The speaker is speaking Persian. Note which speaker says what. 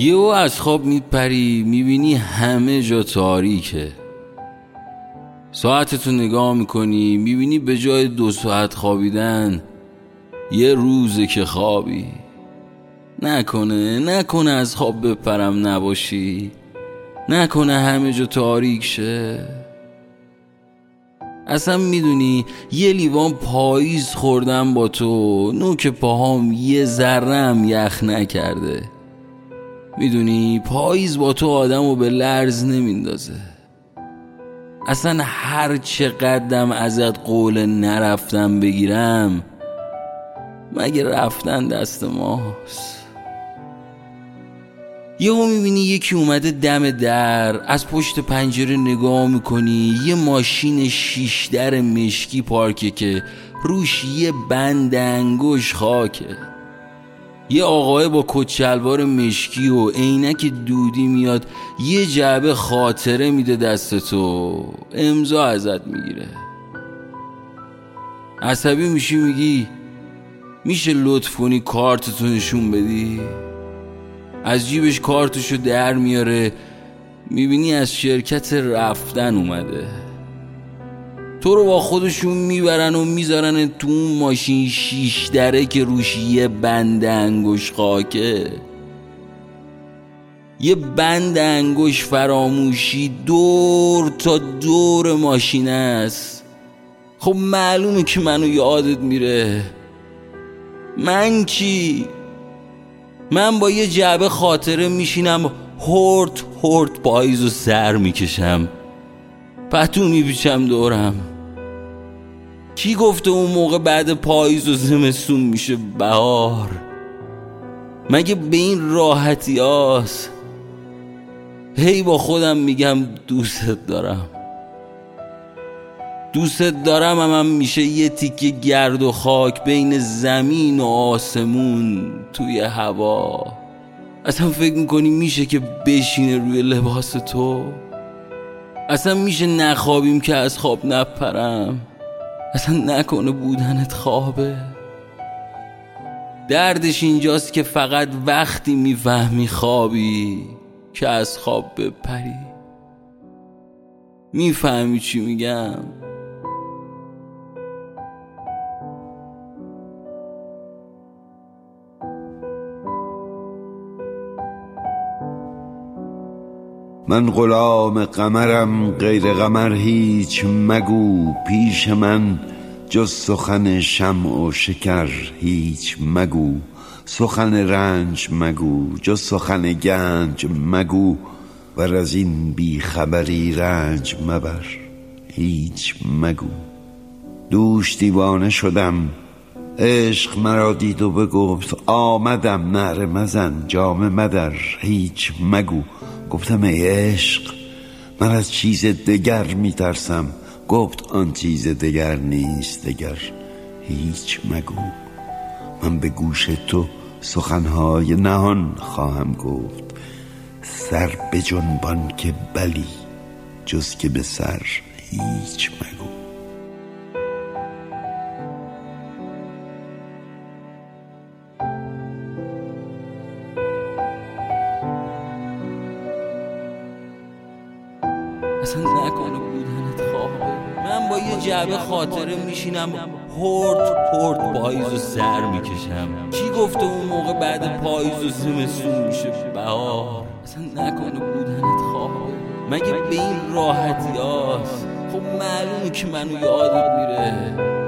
Speaker 1: یهو از خواب میپری می‌بینی همه جا تاریکه. ساعتتو نگاه می‌کنی می‌بینی به جای دو ساعت خوابیدن یه روزه که خوابی. نکنه نکنه از خواب بپرم نباشی. نکنه همه جا تاریک شه. اصلا می‌دونی یه لیوان پاییز خوردم با تو. نوک پاهام یه ذرم یخ نکرده. می‌دونی پاییز با تو آدم رو به لرز نمیندازه. اصلا هر چقدرم ازت قول نرفتم بگیرم مگه رفتن دست ماست؟ یهو می‌بینی یکی اومده دم در از پشت پنجره نگاه می‌کنی یه ماشین شیش در مشکی پارکه که روش یه بند انگوش خاکه. یه آقای با کچلوار مشکی و عینک دودی میاد یه جعبه خاطره میده دست تو. امضا ازت می‌گیره. عصبی میشی میگی میشه لطف کنی کارتتو نشون بدی؟ از جیبش کارتشو در میاره می‌بینی از شرکت رفتن اومده. تو رو با خودشون می‌برن و می‌ذارن تو اون ماشین شیش دره که روش یه بند انگوش خاکه. یه بند انگوش فراموشی دور تا دور ماشین است. خب معلومه که منو یادت میره. من چی؟ من با یه جعبه خاطره میشینم هورت هورت پاییز و سر می‌کشم. پتو میپیچم دورم. کی گفته اون موقع بعد پاییز و زمستون میشه بهار؟ مگه به این راحتی هاست هی با خودم میگم دوستت دارم. دوستت دارم هم, هم میشه یه تیکه گرد و خاک بین زمین و آسمون توی هوا. اصلا فکر می‌کنی میشه که بشینه روی لباس تو؟ اصلا میشه نخوابیم که از خواب نپرم؟ اصلا نکنه بودنت خوابه. دردش اینجاست که فقط وقتی می‌فهمی خوابی که از خواب بپری. می‌فهمی چی میگم؟
Speaker 2: من غلام قمرم غیر قمر هیچ مگو پیش من جز سخن شمع و شکر هیچ مگو. سخن رنج مگو جز سخن گنج مگو. و از این بیخبری رنج مبر هیچ مگو. دوش دیوانه شدم عشق مرا دید و بگفت آمدم نعره مزن جامه مدر هیچ مگو. گفتم ای عشق من از چیز دگر میترسم. گفت آن چیز دگر نیست دگر هیچ مگو. من به گوش تو سخنهای نهان خواهم گفت. سر به جنبان که بلی جز که به سر هیچ مگو.
Speaker 1: اصلا نکنه بودنت خوابه من با یه جعبه خاطره میشینم هورت هورت پاییز و سر می‌کشم. کی گفته اون موقع بعد پاییز و زمستون میشه؟ بهار. اصلا نکنه بودنت خوابه مگه به این راحتی هاست؟ خب معلومه که منو یادت میره.